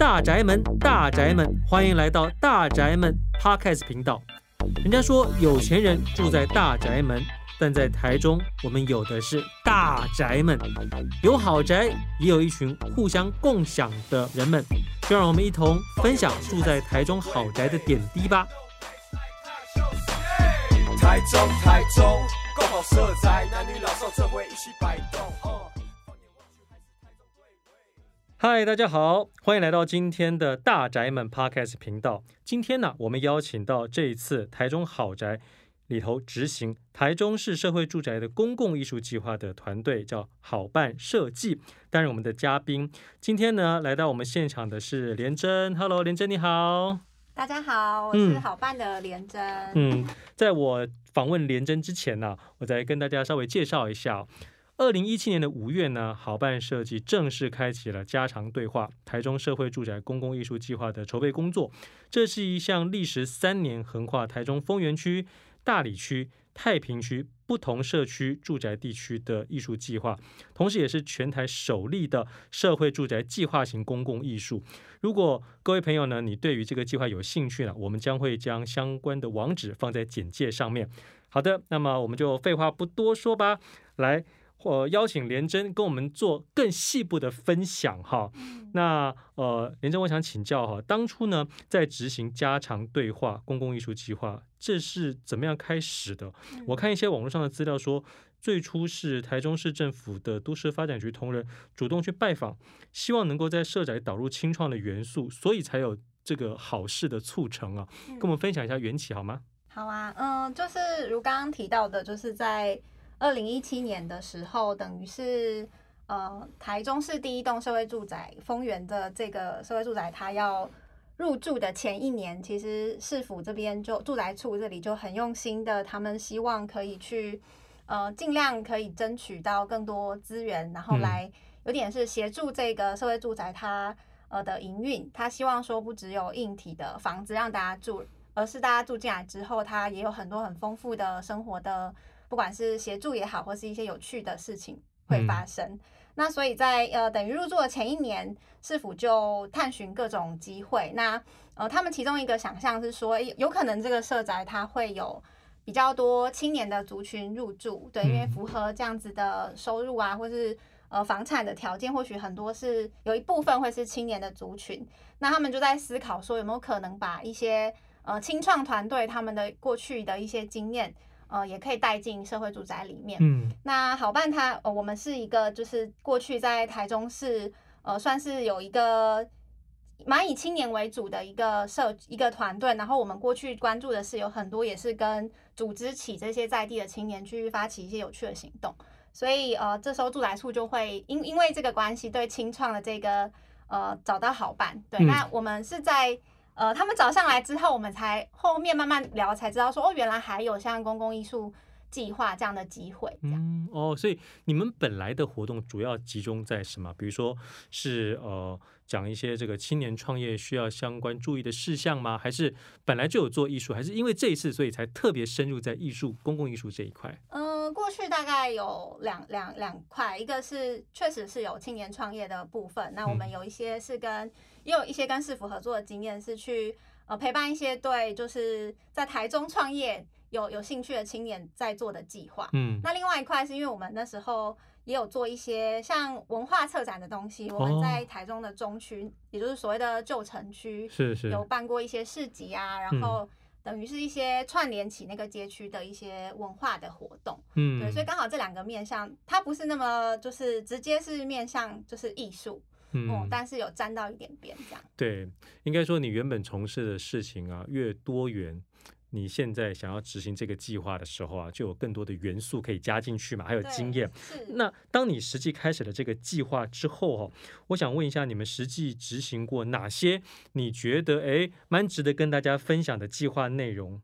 大宅门，大宅门，欢迎来到大宅门 Podcast 频道。人家说有钱人住在大宅门，但在台中，我们有的是大宅门，有豪宅，也有一群互相共享的人们。就让我们一同分享住在台中豪宅的点滴吧。台中，台中，够好色彩，男女老少这回一起摆动。嗨，大家好，欢迎来到今天的大宅门 Podcast 频道。今天呢，我们邀请到这一次台中好宅里头执行台中市社会住宅的公共艺术计划的团队，叫好办设计，担任我们的嘉宾。今天呢，来到我们现场的是连珍。Hello，连珍你好。大家好，我是好办的连珍。嗯，在我访问连珍之前呢，我再跟大家稍微介绍一下。二零一七年的五月呢，好办设计正式开启了家常对话台中社会住宅公共艺术计划的筹备工作。这是一项历时三年，横跨台中丰原区、大里区、太平区不同社区住宅地区的艺术计划，同时也是全台首例的社会住宅计划型公共艺术。如果各位朋友呢，你对于这个计划有兴趣呢，我们将会将相关的网址放在简介上面。好的，那么我们就废话不多说吧，来。我邀请连珍跟我们做更细部的分享哈。那呃，连珍，我想请教哈，当初呢在执行家常对话公共艺术计划，这是怎么样开始的？我看一些网络上的资料说，最初是台中市政府的都市发展局同仁主动去拜访，希望能够在社宅导入清创的元素，所以才有这个好事的促成啊。跟我们分享一下缘起好吗？好啊，嗯，就是如刚刚提到的，就是在。二零一七年的时候，等于是呃台中市第一栋社会住宅丰原的这个社会住宅，它要入住的前一年，其实市府这边就住宅处这里就很用心的，他们希望可以去呃尽量可以争取到更多资源，然后来有点是协助这个社会住宅它呃的营运。他希望说不只有硬体的房子让大家住，而是大家住进来之后，它也有很多很丰富的生活的。不管是协助也好，或是一些有趣的事情会发生。嗯、那所以在呃等于入住的前一年，市府就探寻各种机会。那呃他们其中一个想象是说，有可能这个社宅它会有比较多青年的族群入住，对，因为符合这样子的收入啊，或是呃房产的条件，或许很多是有一部分会是青年的族群。那他们就在思考说，有没有可能把一些呃青创团队他们的过去的一些经验。呃，也可以带进社会住宅里面。嗯，那好办它，呃，我们是一个，就是过去在台中市，呃，算是有一个蛮以青年为主的一个社一个团队。然后我们过去关注的是有很多也是跟组织起这些在地的青年去发起一些有趣的行动。所以呃，这时候住宅处就会因因为这个关系，对清创的这个呃找到好办。对，嗯、那我们是在。呃，他们找上来之后，我们才后面慢慢聊，才知道说哦，原来还有像公共艺术计划这样的机会。嗯，哦，所以你们本来的活动主要集中在什么？比如说是呃，讲一些这个青年创业需要相关注意的事项吗？还是本来就有做艺术？还是因为这一次所以才特别深入在艺术公共艺术这一块？嗯、呃，过去大概有两两两块，一个是确实是有青年创业的部分，那我们有一些是跟。嗯也有一些跟市府合作的经验，是去呃陪伴一些对就是在台中创业有有兴趣的青年在做的计划。嗯，那另外一块是因为我们那时候也有做一些像文化策展的东西，我们在台中的中区，哦、也就是所谓的旧城区，是是有办过一些市集啊，然后等于是一些串联起那个街区的一些文化的活动。嗯，对，所以刚好这两个面向，它不是那么就是直接是面向就是艺术。嗯，但是有沾到一点边这样。对，应该说你原本从事的事情啊越多元，你现在想要执行这个计划的时候啊，就有更多的元素可以加进去嘛，还有经验。是。那当你实际开始了这个计划之后哈、啊，我想问一下，你们实际执行过哪些？你觉得哎，蛮值得跟大家分享的计划内容？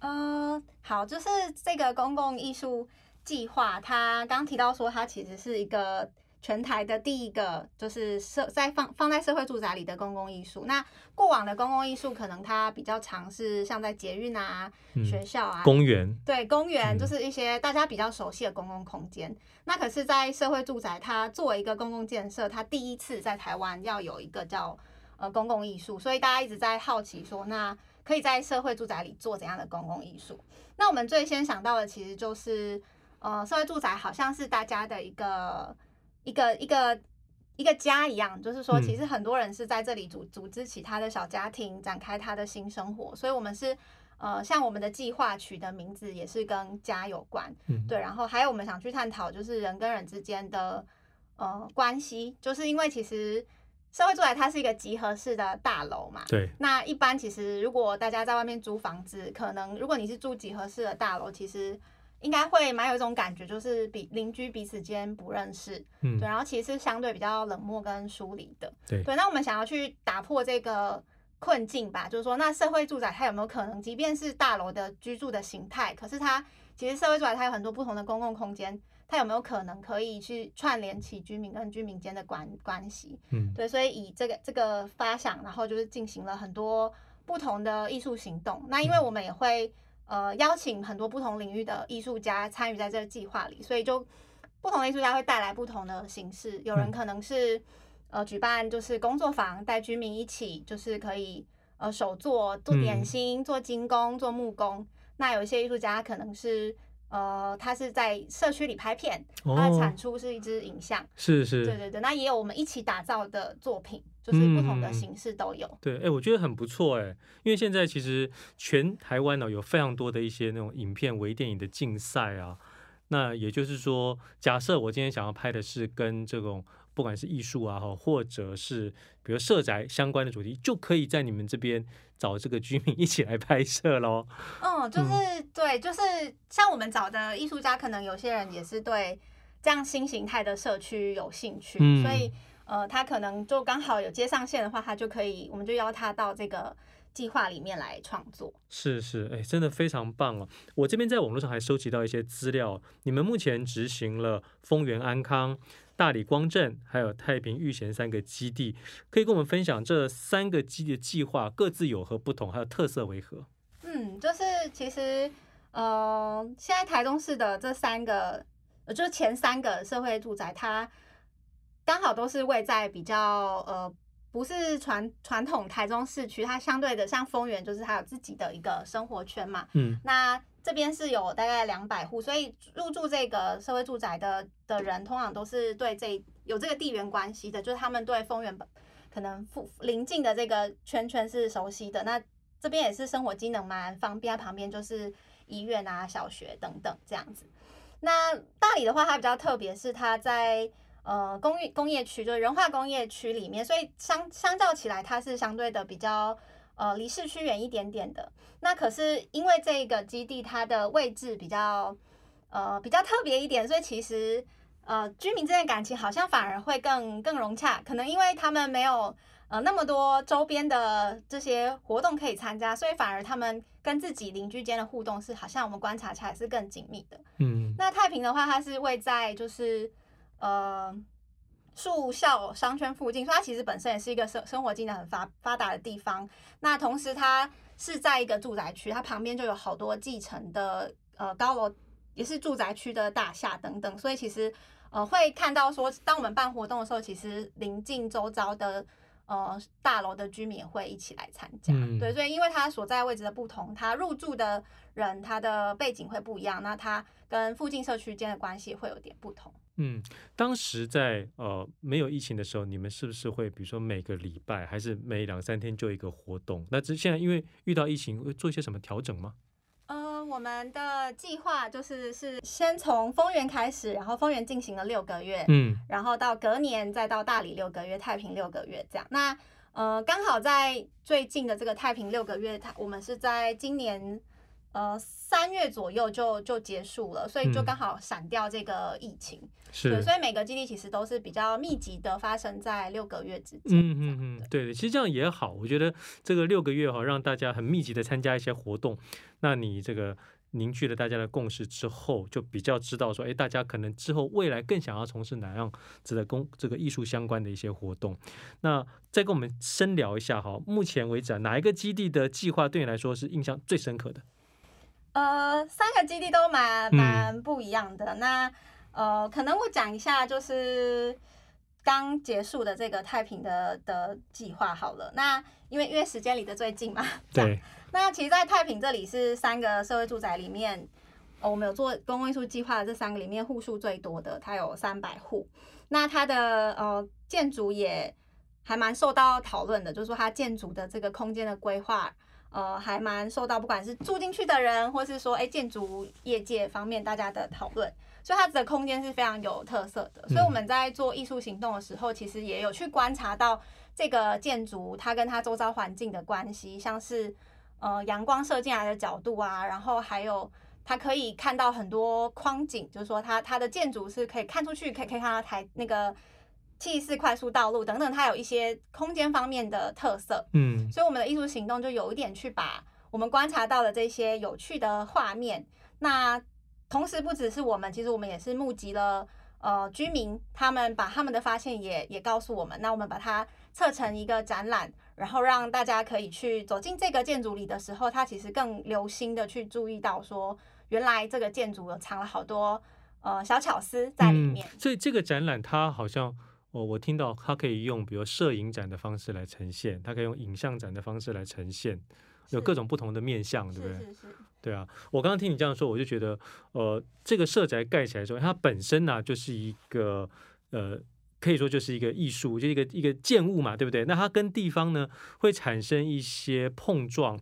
呃，好，就是这个公共艺术计划，它刚提到说，它其实是一个。全台的第一个就是社在放放在社会住宅里的公共艺术。那过往的公共艺术可能它比较常是像在捷运啊、嗯、学校啊、公园，对，公园就是一些大家比较熟悉的公共空间。嗯、那可是，在社会住宅，它作为一个公共建设，它第一次在台湾要有一个叫呃公共艺术，所以大家一直在好奇说，那可以在社会住宅里做怎样的公共艺术？那我们最先想到的其实就是，呃，社会住宅好像是大家的一个一个一个一个家一样，就是说，其实很多人是在这里组组织起他的小家庭，展开他的新生活，所以我们是。呃，像我们的计划取的名字也是跟家有关，嗯，对。然后还有我们想去探讨，就是人跟人之间的呃关系，就是因为其实社会住宅它是一个集合式的大楼嘛，对。那一般其实如果大家在外面租房子，可能如果你是住集合式的大楼，其实应该会蛮有一种感觉，就是比邻居彼此间不认识，嗯，对。然后其实是相对比较冷漠跟疏离的，对。对，那我们想要去打破这个。困境吧，就是说，那社会住宅它有没有可能，即便是大楼的居住的形态，可是它其实社会住宅它有很多不同的公共空间，它有没有可能可以去串联起居民跟居民间的关关系？嗯，对，所以以这个这个发想，然后就是进行了很多不同的艺术行动。那因为我们也会呃邀请很多不同领域的艺术家参与在这个计划里，所以就不同的艺术家会带来不同的形式，有人可能是。呃，举办就是工作坊，带居民一起，就是可以呃手做做点心、做精工、做木工。那有一些艺术家可能是呃，他是在社区里拍片，他的产出是一支影像。是是，对对对。那也有我们一起打造的作品，就是不同的形式都有。对，哎，我觉得很不错哎，因为现在其实全台湾呢有非常多的一些那种影片、微电影的竞赛啊。那也就是说，假设我今天想要拍的是跟这种。不管是艺术啊，或者是比如社宅相关的主题，就可以在你们这边找这个居民一起来拍摄喽。嗯，就是、嗯、对，就是像我们找的艺术家，可能有些人也是对这样新形态的社区有兴趣，嗯、所以呃，他可能就刚好有接上线的话，他就可以，我们就邀他到这个计划里面来创作。是是，哎，真的非常棒哦！我这边在网络上还收集到一些资料，你们目前执行了丰原安康。大理光镇还有太平御贤三个基地，可以跟我们分享这三个基地的计划各自有何不同，还有特色为何？嗯，就是其实呃，现在台中市的这三个，就是前三个社会住宅，它刚好都是位在比较呃，不是传传统台中市区，它相对的像丰原，就是它有自己的一个生活圈嘛。嗯，那。这边是有大概两百户，所以入住这个社会住宅的的人，通常都是对这有这个地缘关系的，就是他们对丰原可能附邻近的这个圈圈是熟悉的。那这边也是生活机能蛮方便，旁边就是医院啊、小学等等这样子。那大理的话，它比较特别，是它在呃工业工业区，就是仁化工业区里面，所以相相较起来，它是相对的比较。呃，离市区远一点点的，那可是因为这个基地它的位置比较呃比较特别一点，所以其实呃居民之间的感情好像反而会更更融洽，可能因为他们没有呃那么多周边的这些活动可以参加，所以反而他们跟自己邻居间的互动是好像我们观察起来是更紧密的。嗯，那太平的话，它是位在就是呃。树校商圈附近，所以它其实本身也是一个生生活机能很发发达的地方。那同时，它是在一个住宅区，它旁边就有好多继承的呃高楼，也是住宅区的大厦等等。所以其实呃会看到说，当我们办活动的时候，其实临近周遭的呃大楼的居民也会一起来参加。嗯、对，所以因为它所在位置的不同，它入住的人他的背景会不一样，那它跟附近社区间的关系会有点不同。嗯，当时在呃没有疫情的时候，你们是不是会比如说每个礼拜还是每两三天就一个活动？那这现在因为遇到疫情，会做一些什么调整吗？呃，我们的计划就是是先从丰原开始，然后丰原进行了六个月，嗯，然后到隔年再到大理六个月，太平六个月这样。那呃刚好在最近的这个太平六个月，它我们是在今年。呃，三月左右就就结束了，所以就刚好闪掉这个疫情，嗯、是，所以每个基地其实都是比较密集的发生在六个月之间。嗯嗯嗯，对对，其实这样也好，我觉得这个六个月哈，让大家很密集的参加一些活动，那你这个凝聚了大家的共识之后，就比较知道说，哎，大家可能之后未来更想要从事哪样子的工这个艺术相关的一些活动。那再跟我们深聊一下哈，目前为止啊，哪一个基地的计划对你来说是印象最深刻的？呃，三个基地都蛮蛮不一样的。嗯、那呃，可能我讲一下，就是刚结束的这个太平的的计划好了。那因为因为时间离得最近嘛，对。那其实，在太平这里是三个社会住宅里面，哦，我们有做公共艺术计划的这三个里面户数最多的，它有三百户。那它的呃建筑也还蛮受到讨论的，就是说它建筑的这个空间的规划，呃，还蛮受到不管是住进去的人，或是说哎建筑业界方面大家的讨论，所以它的空间是非常有特色的。所以我们在做艺术行动的时候，其实也有去观察到这个建筑它跟它周遭环境的关系，像是呃阳光射进来的角度啊，然后还有。它可以看到很多框景，就是说它它的建筑是可以看出去，可以可以看到台那个七十四快速道路等等，它有一些空间方面的特色。嗯，所以我们的艺术行动就有一点去把我们观察到的这些有趣的画面，那同时不只是我们，其实我们也是募集了呃居民，他们把他们的发现也也告诉我们，那我们把它测成一个展览。然后让大家可以去走进这个建筑里的时候，他其实更留心的去注意到说，原来这个建筑有藏了好多呃小巧思在里面。嗯，所以这个展览它好像，我我听到它可以用比如摄影展的方式来呈现，它可以用影像展的方式来呈现，有各种不同的面向，对不对？是是是。对啊，我刚刚听你这样说，我就觉得，呃，这个社宅盖起来之后，它本身呢，啊，就是一个呃。可以说就是一个艺术，就是一个一个建物嘛，对不对？那它跟地方呢会产生一些碰撞，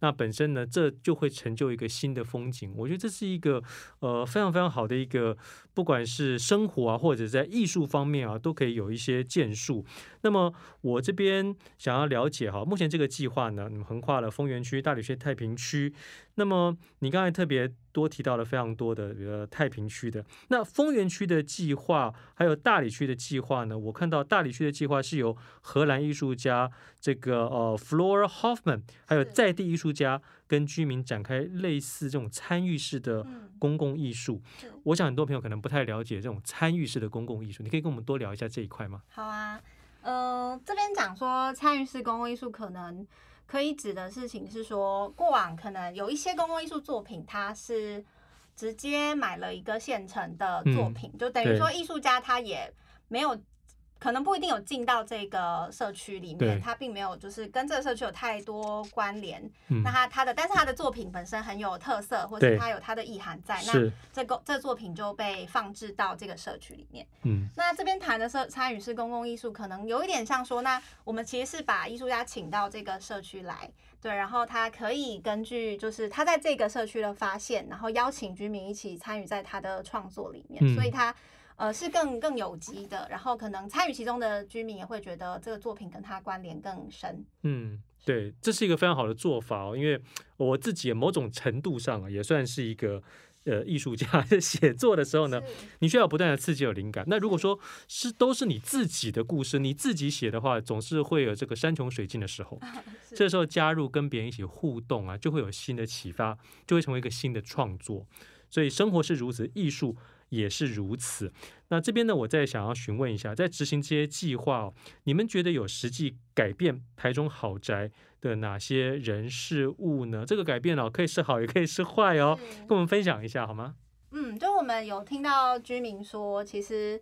那本身呢这就会成就一个新的风景。我觉得这是一个呃非常非常好的一个，不管是生活啊，或者在艺术方面啊，都可以有一些建树。那么我这边想要了解哈，目前这个计划呢，横跨了丰原区、大理区、太平区。那么你刚才特别多提到了非常多的比如太平区的，那丰原区的计划，还有大理区的计划呢？我看到大理区的计划是由荷兰艺术家这个呃 Flora Hoffman，还有在地艺术家跟居民展开类似这种参与式的公共艺术。我想很多朋友可能不太了解这种参与式的公共艺术，你可以跟我们多聊一下这一块吗？好啊，呃，这边讲说参与式公共艺术可能。可以指的事情是说，过往可能有一些公共艺术作品，它是直接买了一个现成的作品，嗯、就等于说艺术家他也没有。可能不一定有进到这个社区里面，他并没有就是跟这个社区有太多关联。嗯、那他他的，但是他的作品本身很有特色，或者他有他的意涵在。那这个这作品就被放置到这个社区里面。嗯，那这边谈的是参与式公共艺术，可能有一点像说，那我们其实是把艺术家请到这个社区来，对，然后他可以根据就是他在这个社区的发现，然后邀请居民一起参与在他的创作里面，嗯、所以他。呃，是更更有机的，然后可能参与其中的居民也会觉得这个作品跟他关联更深。嗯，对，这是一个非常好的做法哦，因为我自己某种程度上啊，也算是一个呃艺术家，写作的时候呢，你需要不断的刺激有灵感。那如果说是都是你自己的故事，你自己写的话，总是会有这个山穷水尽的时候。这时候加入跟别人一起互动啊，就会有新的启发，就会成为一个新的创作。所以生活是如此，艺术。也是如此。那这边呢，我再想要询问一下，在执行这些计划哦，你们觉得有实际改变台中豪宅的哪些人事物呢？这个改变哦，可以是好，也可以是坏哦，跟我们分享一下好吗？嗯，就我们有听到居民说，其实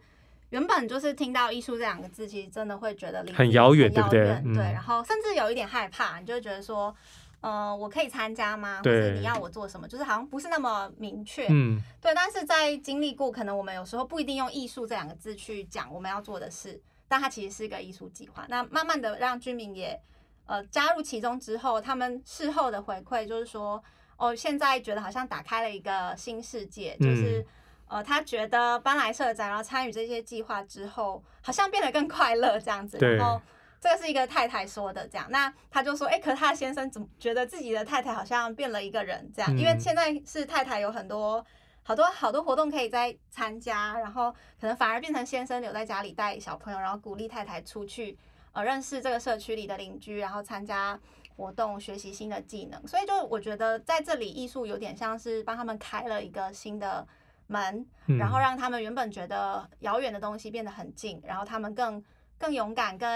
原本就是听到艺术这两个字，其实真的会觉得离很遥远，对不对？对，然后甚至有一点害怕，你就会觉得说。呃，我可以参加吗？或者你要我做什么？就是好像不是那么明确。嗯，对。但是在经历过，可能我们有时候不一定用艺术这两个字去讲我们要做的事，但它其实是一个艺术计划。那慢慢的让居民也呃加入其中之后，他们事后的回馈就是说，哦，现在觉得好像打开了一个新世界，就是呃，他觉得搬来社宅，然后参与这些计划之后，好像变得更快乐这样子。然后。这个是一个太太说的，这样，那他就说，哎，可是他先生怎么觉得自己的太太好像变了一个人，这样，因为现在是太太有很多好多好多活动可以在参加，然后可能反而变成先生留在家里带小朋友，然后鼓励太太出去，呃，认识这个社区里的邻居，然后参加活动，学习新的技能。所以就我觉得在这里艺术有点像是帮他们开了一个新的门，然后让他们原本觉得遥远的东西变得很近，然后他们更。更勇敢，更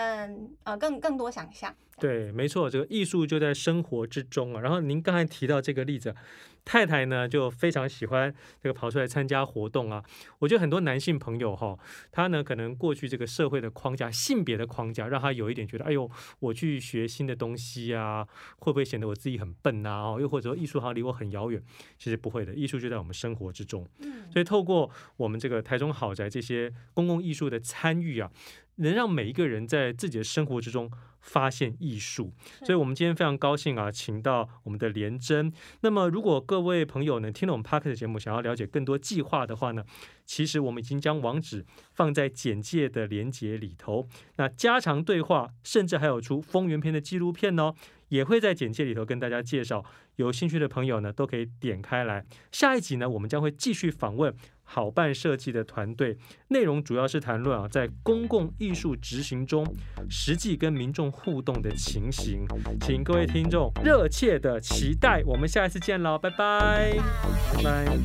呃更更多想象。对，没错，这个艺术就在生活之中啊。然后您刚才提到这个例子。太太呢就非常喜欢这个跑出来参加活动啊，我觉得很多男性朋友哈，他呢可能过去这个社会的框架、性别的框架，让他有一点觉得，哎呦，我去学新的东西啊，会不会显得我自己很笨呐？哦，又或者说艺术好像离我很遥远，其实不会的，艺术就在我们生活之中。嗯，所以透过我们这个台中好宅这些公共艺术的参与啊。能让每一个人在自己的生活之中发现艺术，所以我们今天非常高兴啊，请到我们的连真。那么，如果各位朋友呢听了我们 Podcast 的节目，想要了解更多计划的话呢，其实我们已经将网址放在简介的连接里头。那家常对话，甚至还有出风云篇的纪录片哦，也会在简介里头跟大家介绍。有兴趣的朋友呢，都可以点开来。下一集呢，我们将会继续访问。好办设计的团队，内容主要是谈论啊，在公共艺术执行中，实际跟民众互动的情形，请各位听众热切的期待，我们下一次见喽，拜拜。拜拜。